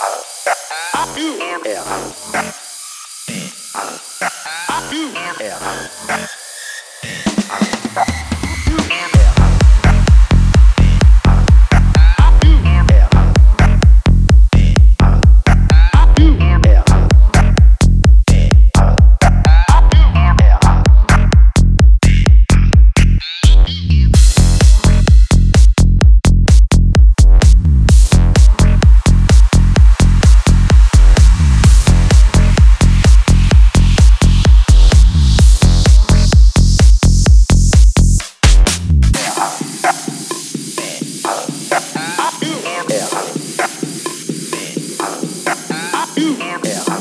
Amp. Amp. Amp. Yeah.